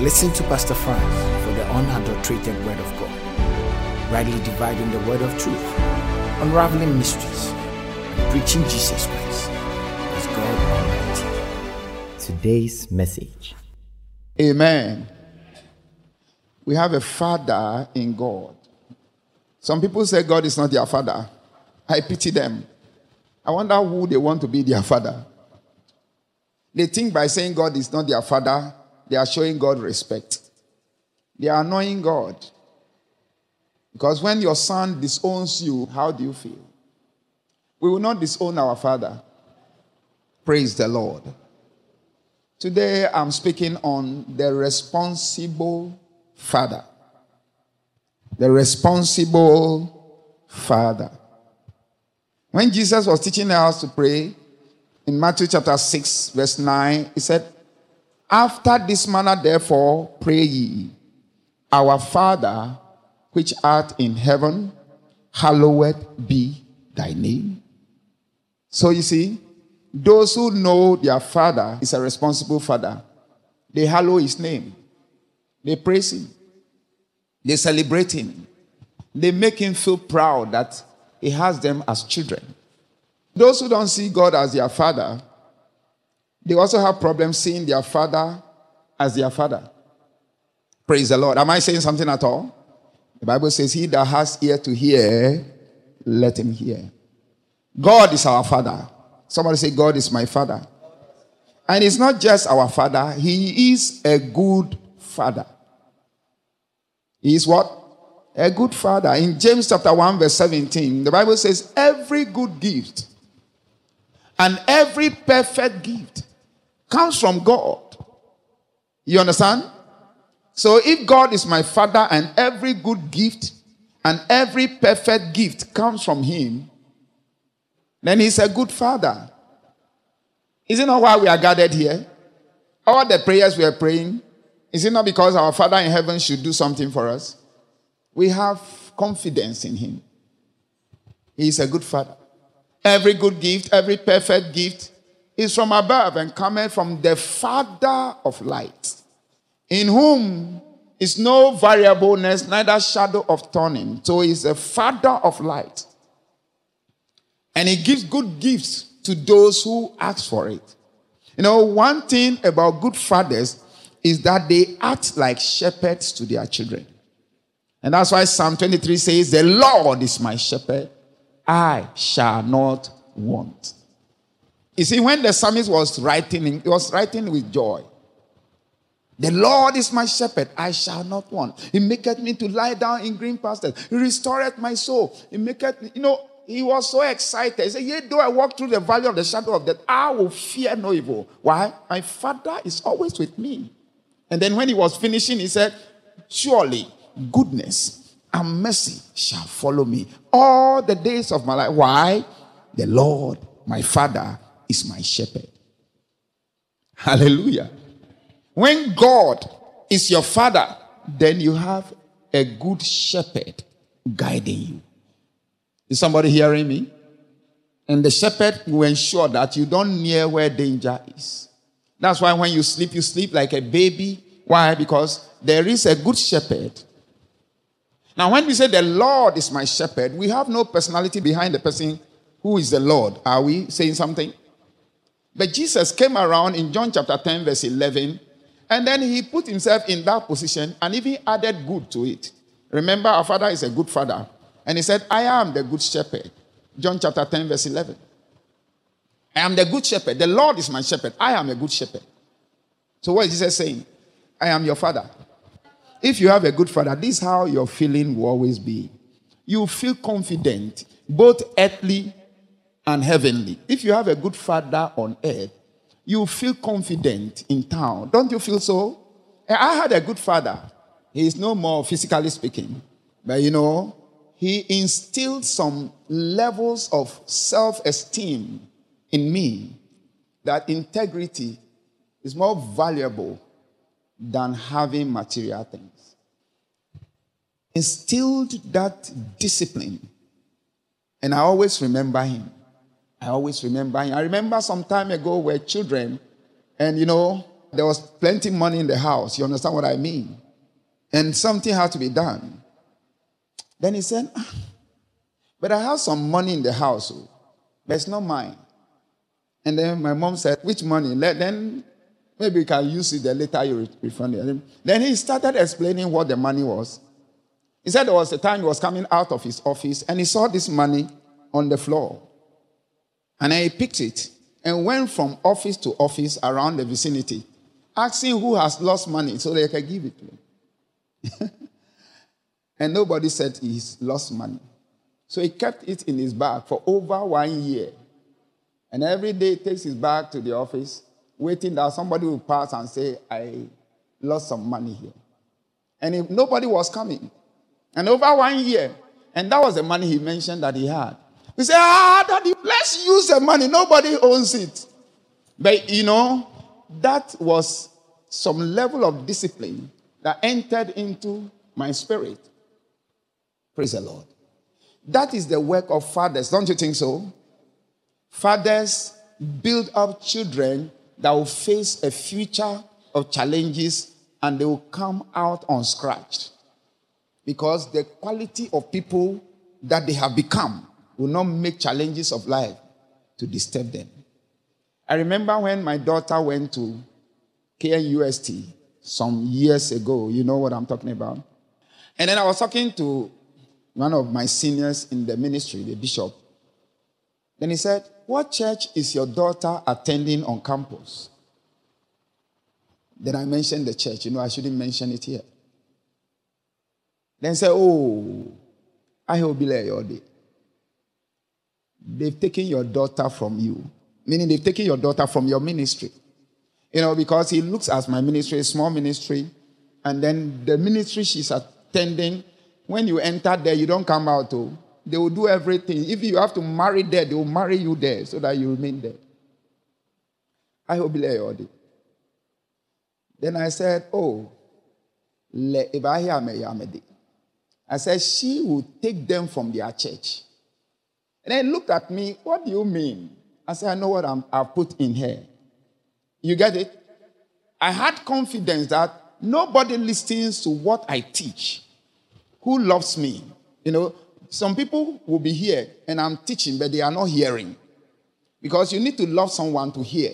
Listen to Pastor Franz for the unadulterated Word of God, rightly dividing the Word of truth, unraveling mysteries, and preaching Jesus Christ as God Almighty. Today's message. Amen. We have a father in God. Some people say God is not their father. I pity them. I wonder who they want to be their father. They think by saying God is not their father, they are showing God respect. They are annoying God. Because when your son disowns you, how do you feel? We will not disown our father. Praise the Lord. Today I'm speaking on the responsible father. The responsible father. When Jesus was teaching us to pray in Matthew chapter 6, verse 9, he said, After this manner, therefore, pray ye, Our Father, which art in heaven, hallowed be thy name. So you see, those who know their father is a responsible father, they hallow his name, they praise him, they celebrate him, they make him feel proud that he has them as children. Those who don't see God as their father, they also have problems seeing their father as their father. Praise the Lord. Am I saying something at all? The Bible says, He that has ear to hear, let him hear. God is our father. Somebody say, God is my father. And it's not just our father, he is a good father. He is what? A good father. In James chapter 1, verse 17, the Bible says, Every good gift and every perfect gift comes from God. You understand? So if God is my father and every good gift and every perfect gift comes from him, then he's a good father. Is it not why we are gathered here? All the prayers we are praying, is it not because our Father in heaven should do something for us? We have confidence in him. He is a good father. Every good gift, every perfect gift is from above and cometh from the Father of light, in whom is no variableness, neither shadow of turning. So he's a Father of light. And he gives good gifts to those who ask for it. You know, one thing about good fathers is that they act like shepherds to their children. And that's why Psalm 23 says, The Lord is my shepherd, I shall not want. You see, when the psalmist was writing, he was writing with joy. The Lord is my shepherd, I shall not want. He maketh me to lie down in green pastures. He restoreth my soul. He maketh you know, he was so excited. He said, Yet though I walk through the valley of the shadow of death, I will fear no evil. Why? My father is always with me. And then when he was finishing, he said, Surely goodness and mercy shall follow me all the days of my life. Why? The Lord, my Father, is my shepherd. Hallelujah. When God is your Father, then you have a good shepherd guiding you. Is somebody hearing me? And the shepherd will ensure that you don't near where danger is. That's why when you sleep, you sleep like a baby. Why? Because there is a good shepherd now, when we say the Lord is my shepherd, we have no personality behind the person who is the Lord. Are we saying something? But Jesus came around in John chapter 10, verse 11, and then he put himself in that position and even added good to it. Remember, our father is a good father. And he said, I am the good shepherd. John chapter 10, verse 11. I am the good shepherd. The Lord is my shepherd. I am a good shepherd. So, what is Jesus saying? I am your father. If you have a good father, this is how your feeling will always be. You feel confident, both earthly and heavenly. If you have a good father on earth, you feel confident in town. Don't you feel so? Eh, I had a good father. He is no more physically speaking, but you know, he instilled some levels of self esteem in me that integrity is more valuable than having material things. Instilled that discipline. And I always remember him. I always remember. I remember some time ago where children, and you know, there was plenty money in the house. You understand what I mean? And something had to be done. Then he said, ah, But I have some money in the house, oh, but it's not mine. And then my mom said, Which money? Let, then maybe you can use it, later you refund it. Then he started explaining what the money was. He said there was a time he was coming out of his office and he saw this money on the floor. And he picked it and went from office to office around the vicinity, asking who has lost money so they can give it to him. and nobody said he's lost money. So he kept it in his bag for over one year. And every day takes his bag to the office, waiting that somebody will pass and say, I lost some money here. And if nobody was coming. And over one year, and that was the money he mentioned that he had. He said, Ah, daddy, let's use the money. Nobody owns it. But you know, that was some level of discipline that entered into my spirit. Praise the Lord. That is the work of fathers, don't you think so? Fathers build up children that will face a future of challenges and they will come out unscratched. Because the quality of people that they have become will not make challenges of life to disturb them. I remember when my daughter went to KNUST some years ago. You know what I'm talking about? And then I was talking to one of my seniors in the ministry, the bishop. Then he said, What church is your daughter attending on campus? Then I mentioned the church. You know, I shouldn't mention it here. Then say, Oh, I will be there all day. They've taken your daughter from you, meaning they've taken your daughter from your ministry. You know, because he looks at my ministry, a small ministry, and then the ministry she's attending, when you enter there, you don't come out. Oh, they will do everything. If you have to marry there, they will marry you there so that you remain there. I all day. Then I said, Oh. I said, she will take them from their church. And then looked at me, what do you mean? I said, I know what I'm, I've put in here. You get it? I had confidence that nobody listens to what I teach who loves me. You know, some people will be here and I'm teaching, but they are not hearing. Because you need to love someone to hear.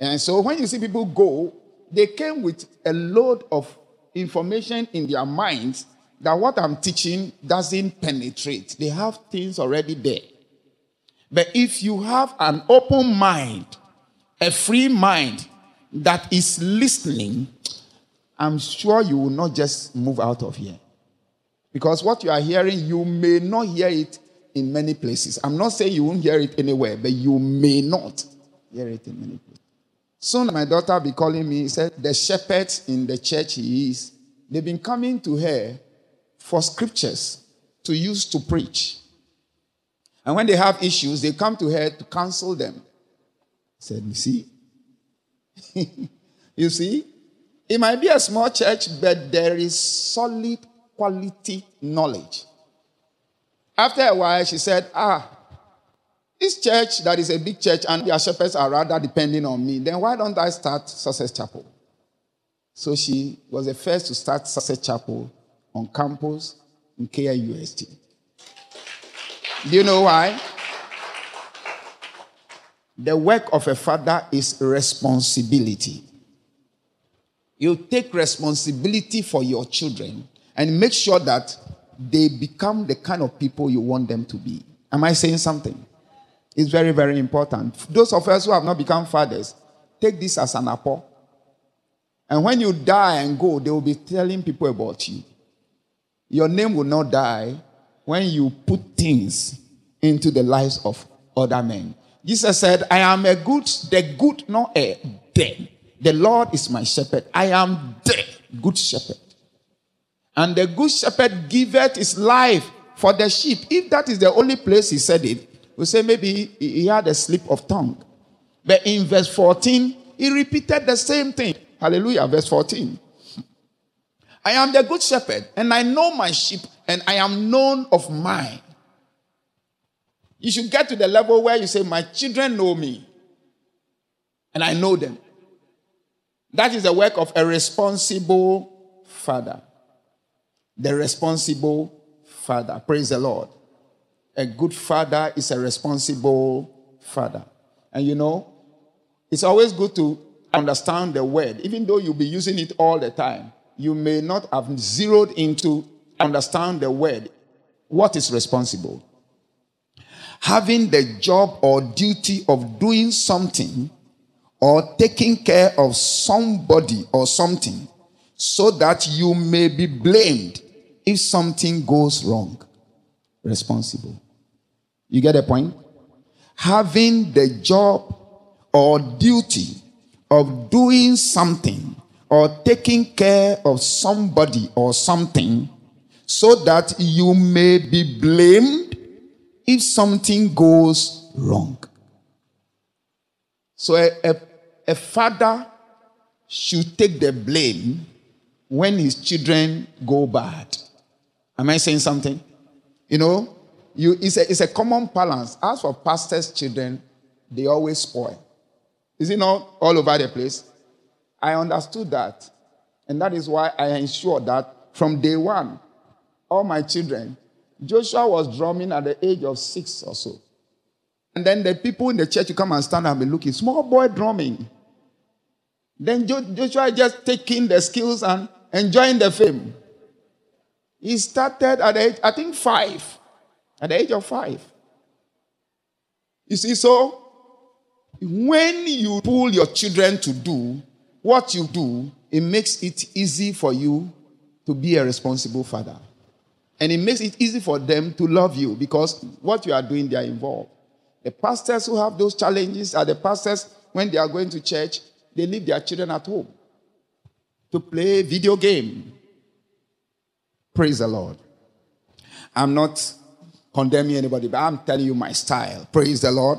And so when you see people go, they came with a load of information in their minds that what I'm teaching doesn't penetrate. They have things already there. But if you have an open mind, a free mind that is listening, I'm sure you will not just move out of here. Because what you are hearing, you may not hear it in many places. I'm not saying you won't hear it anywhere, but you may not hear it in many places. Soon my daughter be calling me, he said the shepherds in the church he is, they've been coming to her for scriptures to use to preach. And when they have issues, they come to her to counsel them. Said, You see? you see? It might be a small church, but there is solid quality knowledge. After a while, she said, Ah, this church that is a big church and their shepherds are rather depending on me, then why don't I start Success Chapel? So she was the first to start Success Chapel on campus in KNUST. Do you know why? The work of a father is responsibility. You take responsibility for your children and make sure that they become the kind of people you want them to be. Am I saying something? It's very, very important. Those of us who have not become fathers, take this as an apple. And when you die and go, they will be telling people about you. Your name will not die when you put things into the lives of other men. Jesus said, I am a good, the good, not a dead. The Lord is my shepherd. I am the good shepherd. And the good shepherd giveth his life for the sheep. If that is the only place he said it, we say maybe he had a slip of tongue. But in verse 14, he repeated the same thing. Hallelujah. Verse 14. I am the good shepherd, and I know my sheep, and I am known of mine. You should get to the level where you say, My children know me, and I know them. That is the work of a responsible father. The responsible father. Praise the Lord. A good father is a responsible father. And you know, it's always good to understand the word, even though you'll be using it all the time. You may not have zeroed into understand the word. What is responsible? Having the job or duty of doing something or taking care of somebody or something so that you may be blamed if something goes wrong. Responsible. You get the point? Having the job or duty of doing something or taking care of somebody or something so that you may be blamed if something goes wrong. So a, a, a, father should take the blame when his children go bad. Am I saying something? You know, you, it's, a, it's a common balance. As for pastors' children, they always spoil. Is it not all over the place? I understood that. And that is why I ensured that from day one, all my children, Joshua was drumming at the age of six or so. And then the people in the church you come and stand and be looking, small boy drumming. Then Joshua just taking the skills and enjoying the fame. He started at the age, I think five, at the age of five. You see, so when you pull your children to do what you do, it makes it easy for you to be a responsible father. And it makes it easy for them to love you because what you are doing, they are involved. The pastors who have those challenges are the pastors when they are going to church, they leave their children at home to play video game. Praise the Lord. I'm not condemning anybody, but I'm telling you my style. Praise the Lord.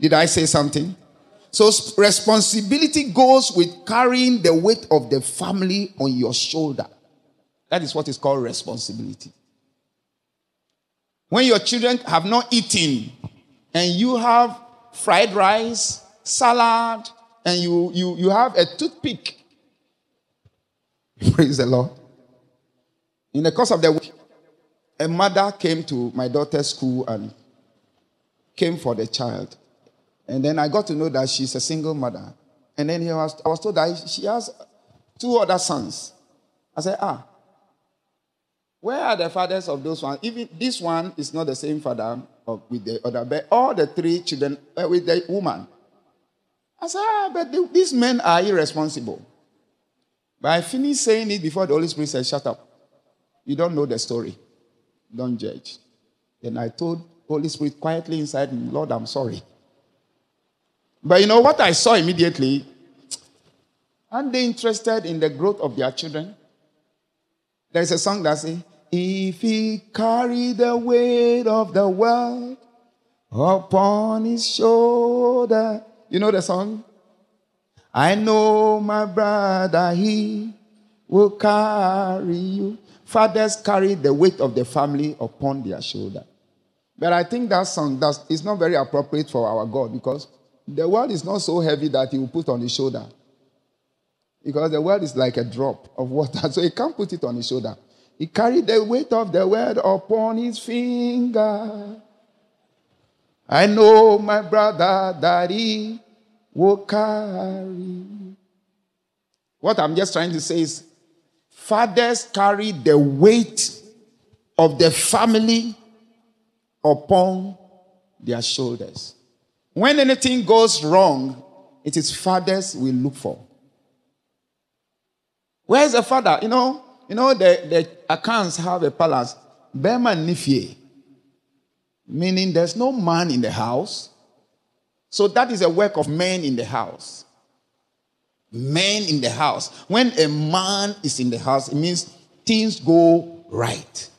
Did I say something? So, responsibility goes with carrying the weight of the family on your shoulder. That is what is called responsibility. When your children have not eaten and you have fried rice, salad, and you, you, you have a toothpick, praise the Lord. In the course of the week, a mother came to my daughter's school and came for the child. And then I got to know that she's a single mother. And then he was, I was told that she has two other sons. I said, ah, where are the fathers of those ones? Even this one is not the same father of, with the other, but all the three children uh, with the woman. I said, ah, but the, these men are irresponsible. But I finished saying it before the Holy Spirit said, shut up. You don't know the story. Don't judge. Then I told Holy Spirit quietly inside me, Lord, I'm sorry. But you know what I saw immediately? Aren't they interested in the growth of their children? There's a song that says, If he carry the weight of the world upon his shoulder. You know the song? I know my brother, he will carry you. Fathers carry the weight of the family upon their shoulder. But I think that song is not very appropriate for our God because the world is not so heavy that he will put on his shoulder. Because the world is like a drop of water, so he can't put it on his shoulder. He carried the weight of the world upon his finger. I know my brother that he will carry. What I'm just trying to say is fathers carry the weight of the family upon their shoulders. When anything goes wrong, it is fathers we look for. Where's the father? You know, you know the, the accounts have a palace. Berman Nifie. Meaning there's no man in the house. So that is a work of men in the house. Men in the house. When a man is in the house, it means things go right.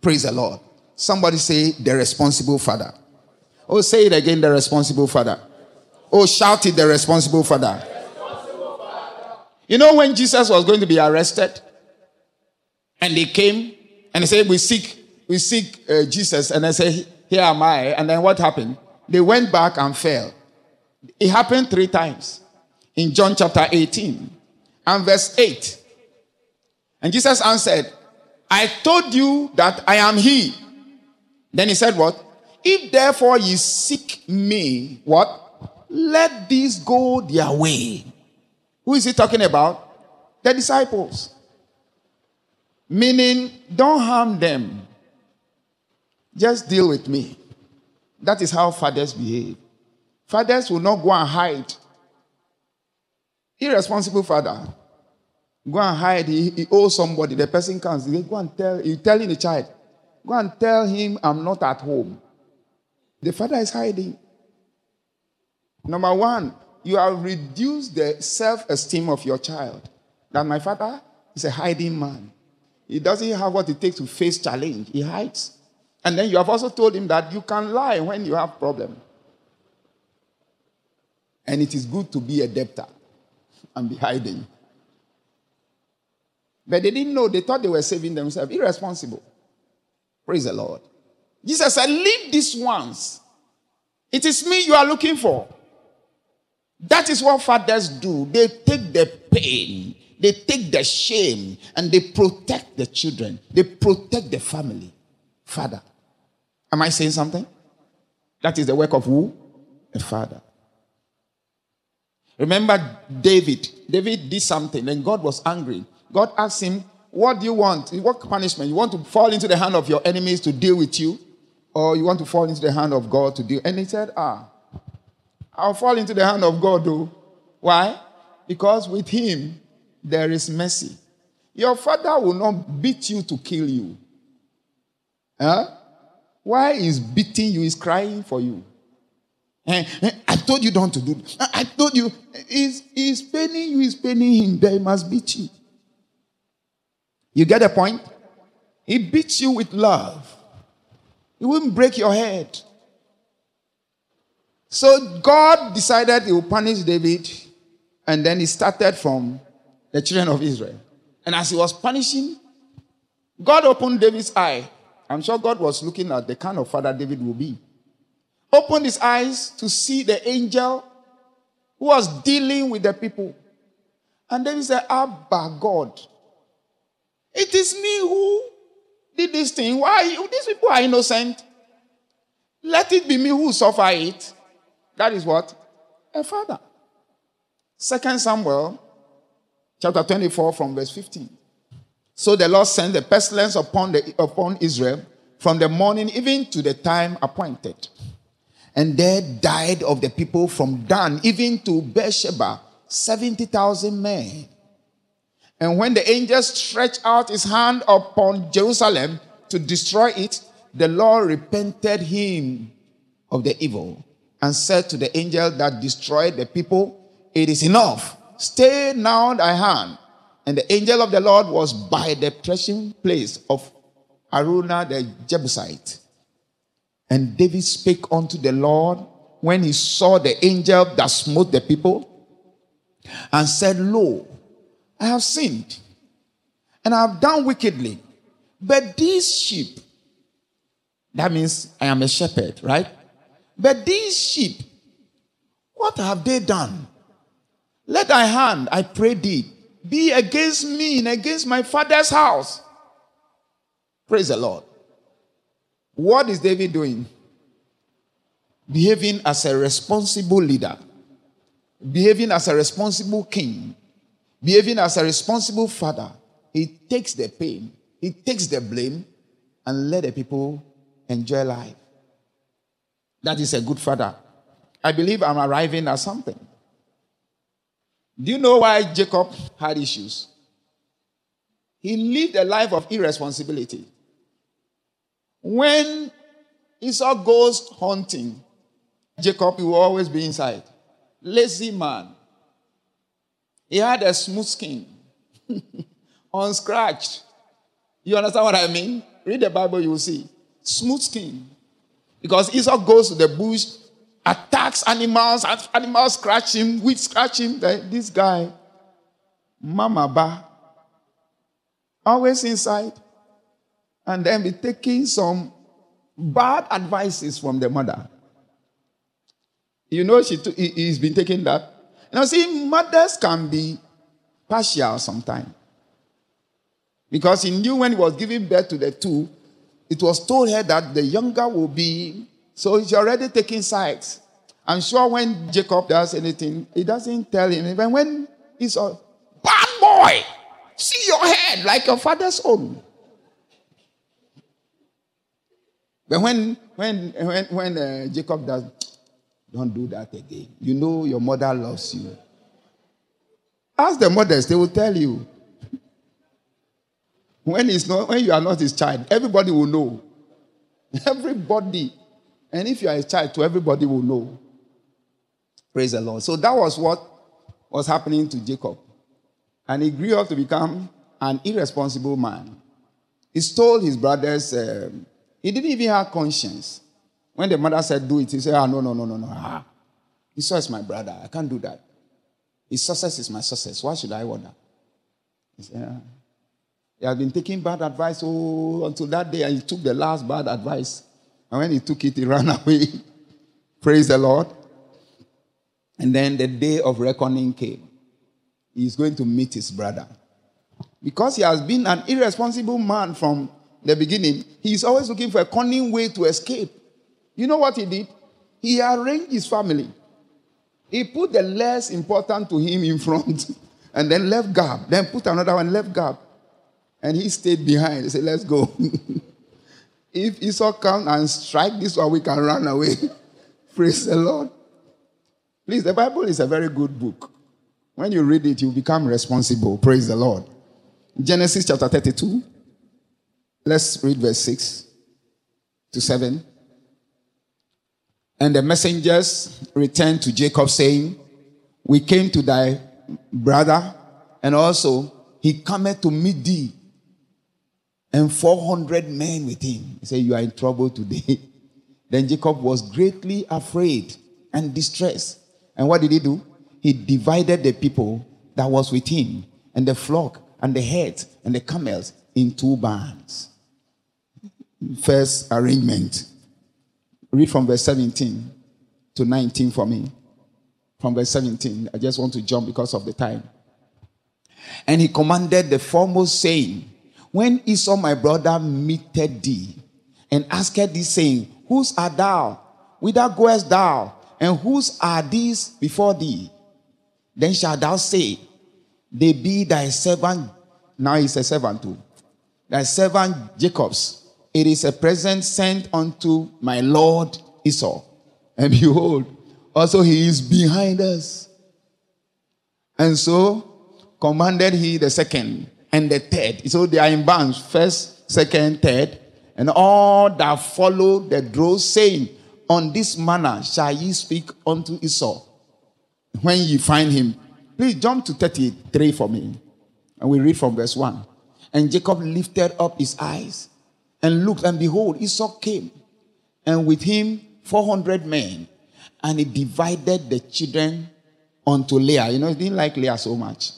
Praise the Lord. Somebody say the responsible father. Oh, say it again, the responsible father. Oh, shout it, the responsible father. responsible father. You know when Jesus was going to be arrested, and they came and they said, "We seek, we seek uh, Jesus," and I say, "Here am I." And then what happened? They went back and fell. It happened three times. in John chapter 18 and verse 8. And Jesus answered, I told you that I am he. Then he said, What? If therefore ye seek me, what? Let these go their way. Who is he talking about? The disciples. Meaning, don't harm them. Just deal with me. That is how fathers behave. Fathers will not go and hide. Irresponsible father. Go and hide. He, he owes somebody. The person comes. Go and tell. You telling the child, go and tell him I'm not at home. The father is hiding. Number one, you have reduced the self-esteem of your child. That my father is a hiding man. He doesn't have what it takes to face challenge. He hides. And then you have also told him that you can lie when you have problem. And it is good to be a debtor and be hiding. But they didn't know. They thought they were saving themselves. Irresponsible. Praise the Lord. Jesus said, Leave these ones. It is me you are looking for. That is what fathers do. They take the pain, they take the shame, and they protect the children. They protect the family. Father. Am I saying something? That is the work of who? A father. Remember David. David did something, and God was angry. God asked him, What do you want? What punishment? You want to fall into the hand of your enemies to deal with you? Or you want to fall into the hand of God to deal? And he said, Ah, I'll fall into the hand of God, though. Why? Because with him there is mercy. Your father will not beat you to kill you. Huh? Why is beating you? Is crying for you. Eh, eh, I told you don't to do. I told you. He's, he's paining you. He's paining him. They must beat you. You get the point? He beats you with love. He wouldn't break your head. So God decided he would punish David, and then he started from the children of Israel. And as he was punishing, God opened David's eye. I'm sure God was looking at the kind of father David will be. Opened his eyes to see the angel who was dealing with the people. And David said, Abba, God, it is me who did this thing. Why? These people are innocent. Let it be me who suffer it. That is what? A father. Second Samuel chapter 24 from verse 15. So the Lord sent the pestilence upon, the, upon Israel from the morning even to the time appointed. And there died of the people from Dan even to Beersheba 70,000 men. And when the angel stretched out his hand upon Jerusalem to destroy it, the Lord repented him of the evil and said to the angel that destroyed the people, It is enough. Stay now thy hand. And the angel of the Lord was by the threshing place of Araunah the Jebusite. And David spake unto the Lord when he saw the angel that smote the people and said, Lo, I have sinned and I have done wickedly. But these sheep, that means I am a shepherd, right? But these sheep, what have they done? Let thy hand, I pray thee, be against me and against my father's house. Praise the Lord. What is David doing? Behaving as a responsible leader, behaving as a responsible king, behaving as a responsible father, he takes the pain, he takes the blame, and let the people enjoy life. That is a good father. I believe I'm arriving at something. Do you know why Jacob had issues? He lived a life of irresponsibility. When Esau goes hunting, Jacob will always be inside. Lazy man. He had a smooth skin, unscratched. You understand what I mean? Read the Bible, you will see. Smooth skin. Because Esau goes to the bush, attacks animals, animals scratch him, we scratch him. This guy, Mama Ba, always inside, and then be taking some bad advices from the mother. You know, she t- he's been taking that. Know, see, mothers can be partial sometimes. Because he knew when he was giving birth to the two, it was told her that the younger will be. So he's already taking sides. I'm sure when Jacob does anything, he doesn't tell him. Even when he's a bad boy, see your head like your father's own. But when when when when uh, Jacob does, don't do that again. You know your mother loves you. Ask the mothers; they will tell you. When it's not when you are not his child, everybody will know. Everybody, and if you are a child, to everybody will know. Praise the Lord. So that was what was happening to Jacob, and he grew up to become an irresponsible man. He stole his brothers. Um, he didn't even have conscience. When the mother said, Do it, he said, Ah, no, no, no, no, no. Ah, Esau is my brother. I can't do that. His success is my success. Why should I wonder? He said, ah. He had been taking bad advice oh, until that day, and he took the last bad advice. And when he took it, he ran away. Praise the Lord. And then the day of reckoning came. He's going to meet his brother. Because he has been an irresponsible man from the beginning, he's always looking for a cunning way to escape. You know what he did? He arranged his family. He put the less important to him in front and then left gap. Then put another one, left gap. And he stayed behind. He said, Let's go. if Esau come and strike this one, we can run away. Praise the Lord. Please, the Bible is a very good book. When you read it, you become responsible. Praise the Lord. Genesis chapter 32. Let's read verse 6 to 7. And the messengers returned to Jacob, saying, We came to thy brother, and also he cometh to meet thee, and 400 men with him. He said, You are in trouble today. then Jacob was greatly afraid and distressed. And what did he do? He divided the people that was with him, and the flock, and the herds, and the camels in two bands. First arrangement. Read from verse 17 to 19 for me. From verse 17. I just want to jump because of the time. And he commanded the foremost, saying, When Esau my brother meted thee, and asked thee, saying, Whose art thou? Whither goest thou? And whose are these before thee? Then shalt thou say, They be thy servant. Now he's a servant too. Thy servant Jacob's it is a present sent unto my Lord Esau. And behold, also he is behind us. And so commanded he the second and the third. So they are in bands first, second, third. And all that follow the draw, saying, On this manner shall ye speak unto Esau when ye find him. Please jump to 33 for me. And we read from verse 1. And Jacob lifted up his eyes and looked, and behold, Esau came, and with him 400 men, and he divided the children unto Leah. You know, he didn't like Leah so much.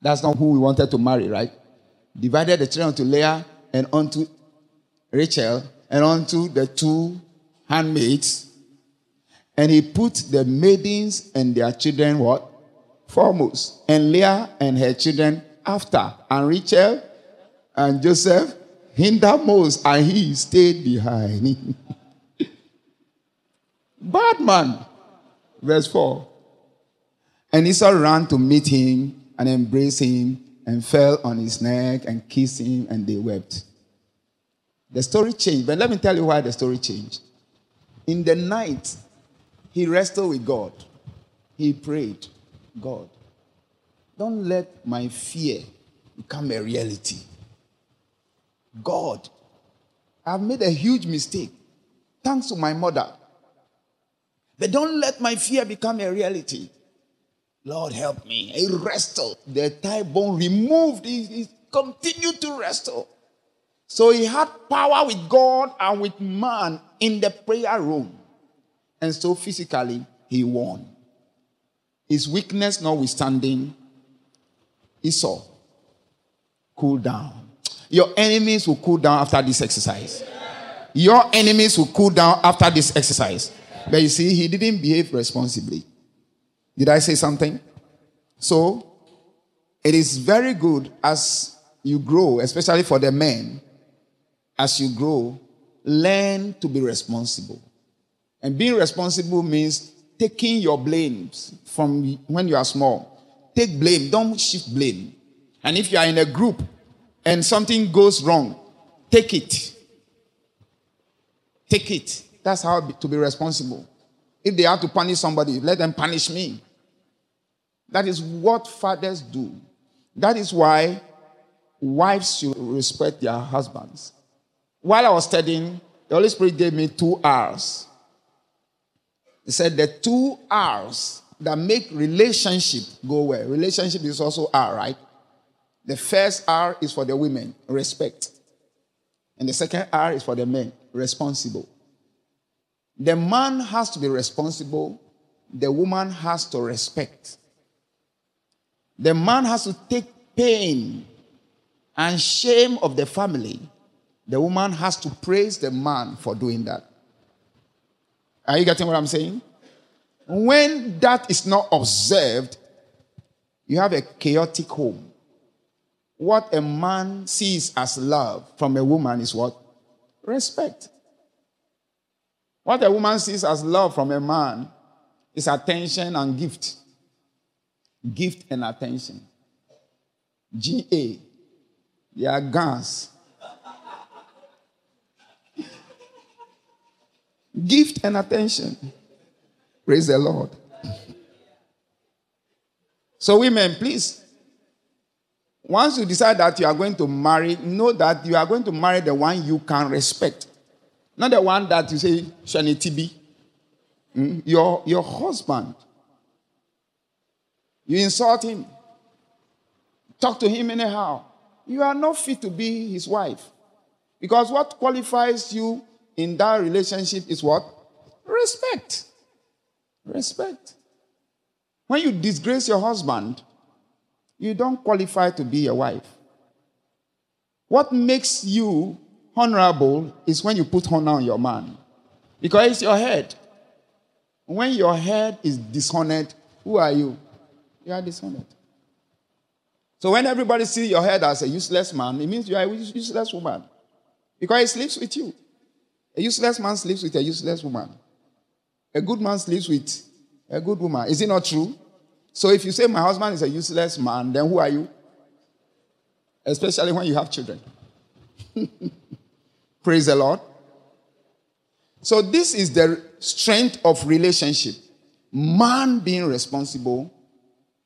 That's not who we wanted to marry, right? Divided the children unto Leah and unto Rachel and unto the two handmaids. And he put the maidens and their children what? Foremost. And Leah and her children after. And Rachel and Joseph hindermost, and he stayed behind. Bad man. Verse 4. And Esau ran to meet him and embrace him and fell on his neck and kissed him, and they wept. The story changed, but let me tell you why the story changed. In the night, he wrestled with God. He prayed, God, don't let my fear become a reality. God, I've made a huge mistake. Thanks to my mother. But don't let my fear become a reality. Lord, help me. He wrestled. The thigh bone removed. He, he continued to wrestle. So he had power with God and with man in the prayer room. And so physically, he won. His weakness notwithstanding, Esau cooled down. Your enemies will cool down after this exercise. Your enemies will cool down after this exercise. But you see, he didn't behave responsibly. Did I say something? So, it is very good as you grow, especially for the men, as you grow, learn to be responsible. And being responsible means taking your blames from when you are small. Take blame, don't shift blame. And if you are in a group and something goes wrong, take it. Take it. That's how to be responsible. If they have to punish somebody, let them punish me. That is what fathers do. That is why wives should respect their husbands. While I was studying, the Holy Spirit gave me two R's. He said the two R's that make relationship go well. Relationship is also R, right? The first R is for the women, respect. And the second R is for the men, responsible. The man has to be responsible, the woman has to respect. The man has to take pain and shame of the family. The woman has to praise the man for doing that. Are you getting what I'm saying? When that is not observed, you have a chaotic home. What a man sees as love from a woman is what? Respect. What a woman sees as love from a man is attention and gift. Gift and attention. GA. They are guns. Gift and attention. Praise the Lord. So, women, please, once you decide that you are going to marry, know that you are going to marry the one you can respect. Not the one that you say, Shani Tibi. Mm? Your, your husband. You insult him. Talk to him anyhow. You are not fit to be his wife. Because what qualifies you in that relationship is what? Respect. Respect. When you disgrace your husband, you don't qualify to be a wife. What makes you honorable is when you put honor on your man. Because it's your head. When your head is dishonored, who are you? You are dishonored. So when everybody sees your head as a useless man, it means you are a useless woman. Because he sleeps with you. A useless man sleeps with a useless woman. A good man sleeps with a good woman. Is it not true? So if you say my husband is a useless man, then who are you? Especially when you have children. Praise the Lord. So this is the strength of relationship. Man being responsible,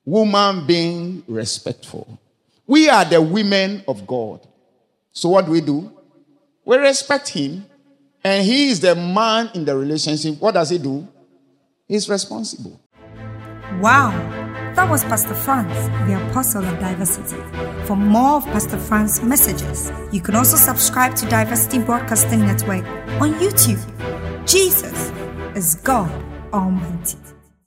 woman being respectful. We are the women of God. So what do we do? We respect him and he is the man in the relationship. What does he do? He's responsible. Wow, that was Pastor Franz, the Apostle of Diversity. For more of Pastor Franz's messages, you can also subscribe to Diversity Broadcasting Network on YouTube. Jesus is God Almighty.